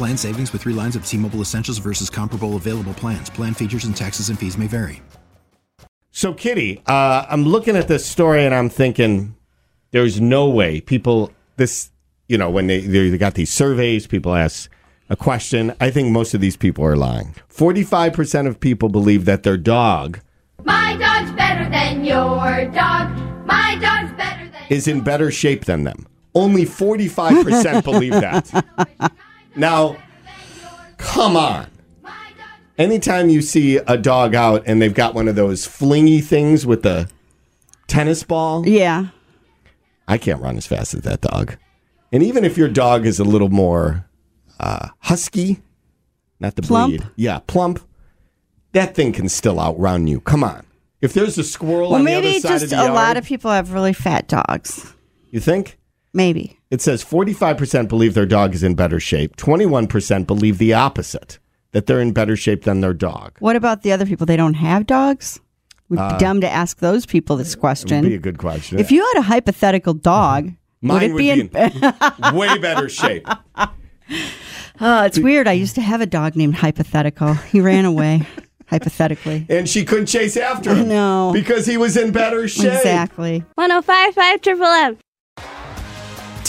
Plan savings with three lines of T Mobile Essentials versus comparable available plans. Plan features and taxes and fees may vary. So, Kitty, uh, I'm looking at this story and I'm thinking, there's no way people, this, you know, when they, they got these surveys, people ask a question. I think most of these people are lying. 45% of people believe that their dog My dog's better than your dog. My dog's better than is in better shape than them. Only 45% believe that. Now, come on. Anytime you see a dog out and they've got one of those flingy things with the tennis ball, Yeah. I can't run as fast as that dog. And even if your dog is a little more uh, husky, not the Plump? breed, yeah, plump, that thing can still outrun you. Come on. If there's a squirrel Well, on the maybe other side just of the a yard, lot of people have really fat dogs. you think? Maybe. It says 45% believe their dog is in better shape. 21% believe the opposite, that they're in better shape than their dog. What about the other people? They don't have dogs? Would be dumb to ask those people this It would question. Uh, be a good question. If you had a hypothetical dog, Mine would it be, in? way better shape. Oh, it's weird. I used to have a dog named Hypothetical. He ran away, hypothetically. And she couldn't chase after him. No. Because he was in better shape. Exactly. 1055 Triple M.